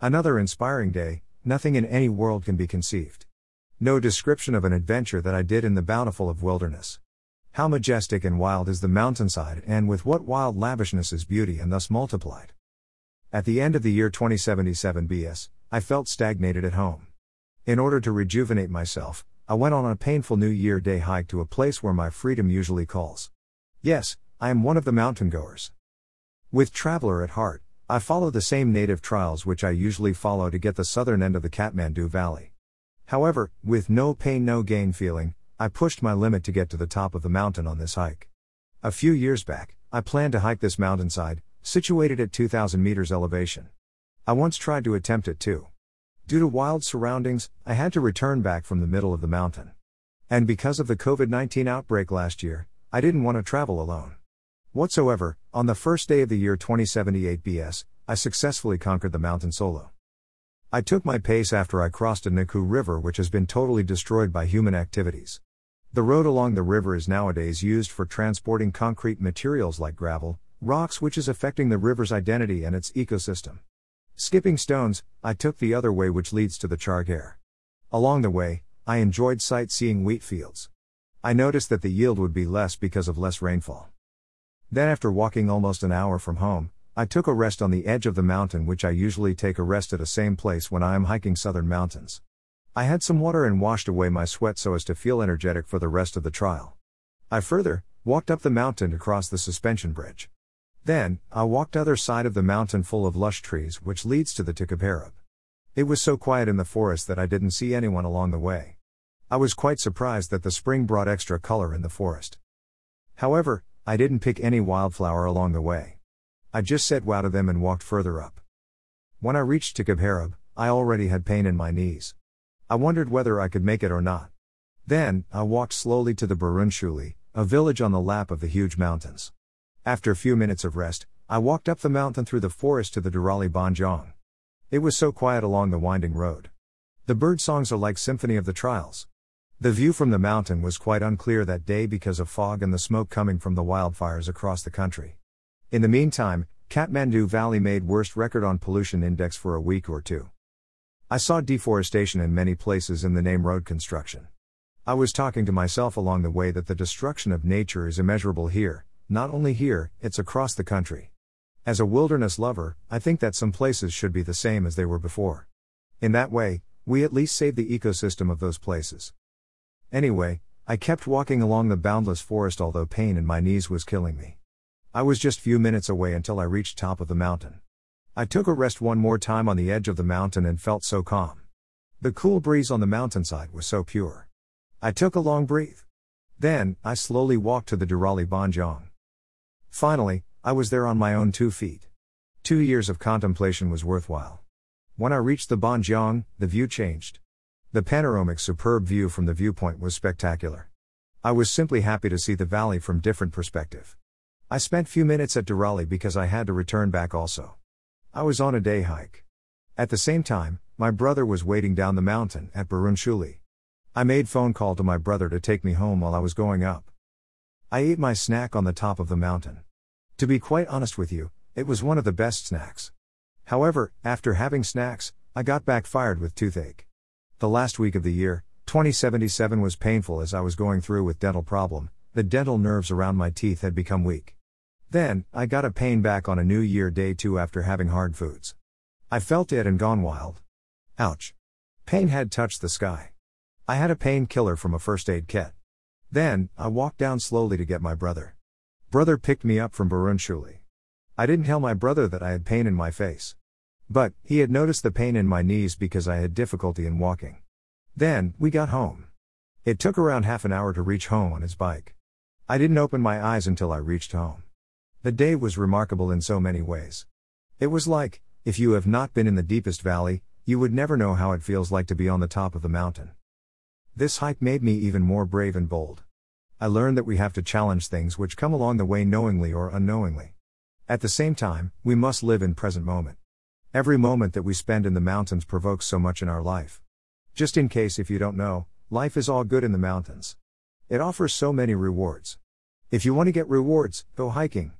Another inspiring day, nothing in any world can be conceived. No description of an adventure that I did in the bountiful of wilderness. How majestic and wild is the mountainside, and with what wild lavishness is beauty and thus multiplied. At the end of the year 2077 BS, I felt stagnated at home. In order to rejuvenate myself, I went on a painful New Year Day hike to a place where my freedom usually calls. Yes, I am one of the mountain goers. With Traveler at heart, I follow the same native trails which I usually follow to get the southern end of the Kathmandu Valley. However, with no pain, no gain feeling, I pushed my limit to get to the top of the mountain on this hike. A few years back, I planned to hike this mountainside, situated at 2,000 meters elevation. I once tried to attempt it too. Due to wild surroundings, I had to return back from the middle of the mountain. And because of the COVID 19 outbreak last year, I didn't want to travel alone. Whatsoever, on the first day of the year 2078 BS, I successfully conquered the mountain solo. I took my pace after I crossed a Nakhu River which has been totally destroyed by human activities. The road along the river is nowadays used for transporting concrete materials like gravel, rocks, which is affecting the river's identity and its ecosystem. Skipping stones, I took the other way which leads to the Charghair. Along the way, I enjoyed sightseeing wheat fields. I noticed that the yield would be less because of less rainfall. Then, after walking almost an hour from home, I took a rest on the edge of the mountain, which I usually take a rest at a same place when I am hiking southern mountains. I had some water and washed away my sweat so as to feel energetic for the rest of the trial. I further walked up the mountain to cross the suspension bridge. Then, I walked other side of the mountain full of lush trees which leads to the Tikabhairab. It was so quiet in the forest that I didn't see anyone along the way. I was quite surprised that the spring brought extra color in the forest. However, I didn't pick any wildflower along the way. I just said wow to them and walked further up. When I reached Tikabhairab, I already had pain in my knees. I wondered whether I could make it or not. Then, I walked slowly to the Barunshuli, a village on the lap of the huge mountains. After a few minutes of rest, I walked up the mountain through the forest to the Deurali Bhanjyang. It was so quiet along the winding road. The bird songs are like symphony of the trials. The view from the mountain was quite unclear that day because of fog and the smoke coming from the wildfires across the country. In the meantime, Kathmandu Valley made worst record on pollution index for a week or two. I saw deforestation in many places in the name road construction. I was talking to myself along the way that the destruction of nature is immeasurable here, not only here, it's across the country. As a wilderness lover, I think that some places should be the same as they were before. In that way, we at least save the ecosystem of those places. Anyway, I kept walking along the boundless forest although pain in my knees was killing me. I was just few minutes away until I reached top of the mountain. I took a rest one more time on the edge of the mountain and felt so calm. The cool breeze on the mountainside was so pure. I took a long breath. Then, I slowly walked to the Deurali Bhanjyang. Finally, I was there on my own two feet. Two years of contemplation was worthwhile. When I reached the Bhanjyang, the view changed. The panoramic superb view from the viewpoint was spectacular. I was simply happy to see the valley from different perspective. I spent few minutes at Deurali because I had to return back also. I was on a day hike. At the same time, my brother was waiting down the mountain at Barunshuli. I made phone call to my brother to take me home while I was going up. I ate my snack on the top of the mountain. To be quite honest with you, it was one of the best snacks. However, after having snacks, I got back fired with toothache. The last week of the year, 2077 was painful as I was going through with dental problem. The dental nerves around my teeth had become weak. Then, I got a pain back on a new year day 2 after having hard foods. I felt it and gone wild. Ouch. Pain had touched the sky. I had a painkiller from a first aid kit. Then, I walked down slowly to get my brother. Brother picked me up from Barunshuli. I didn't tell my brother that I had pain in my face. But, he had noticed the pain in my knees because I had difficulty in walking. Then, we got home. It took around half an hour to reach home on his bike. I didn't open my eyes until I reached home. The day was remarkable in so many ways. It was like, if you have not been in the deepest valley, you would never know how it feels like to be on the top of the mountain. This hike made me even more brave and bold. I learned that we have to challenge things which come along the way knowingly or unknowingly. At the same time, we must live in present moment. Every moment that we spend in the mountains provokes so much in our life. Just in case if you don't know, life is all good in the mountains. It offers so many rewards. If you want to get rewards, go hiking.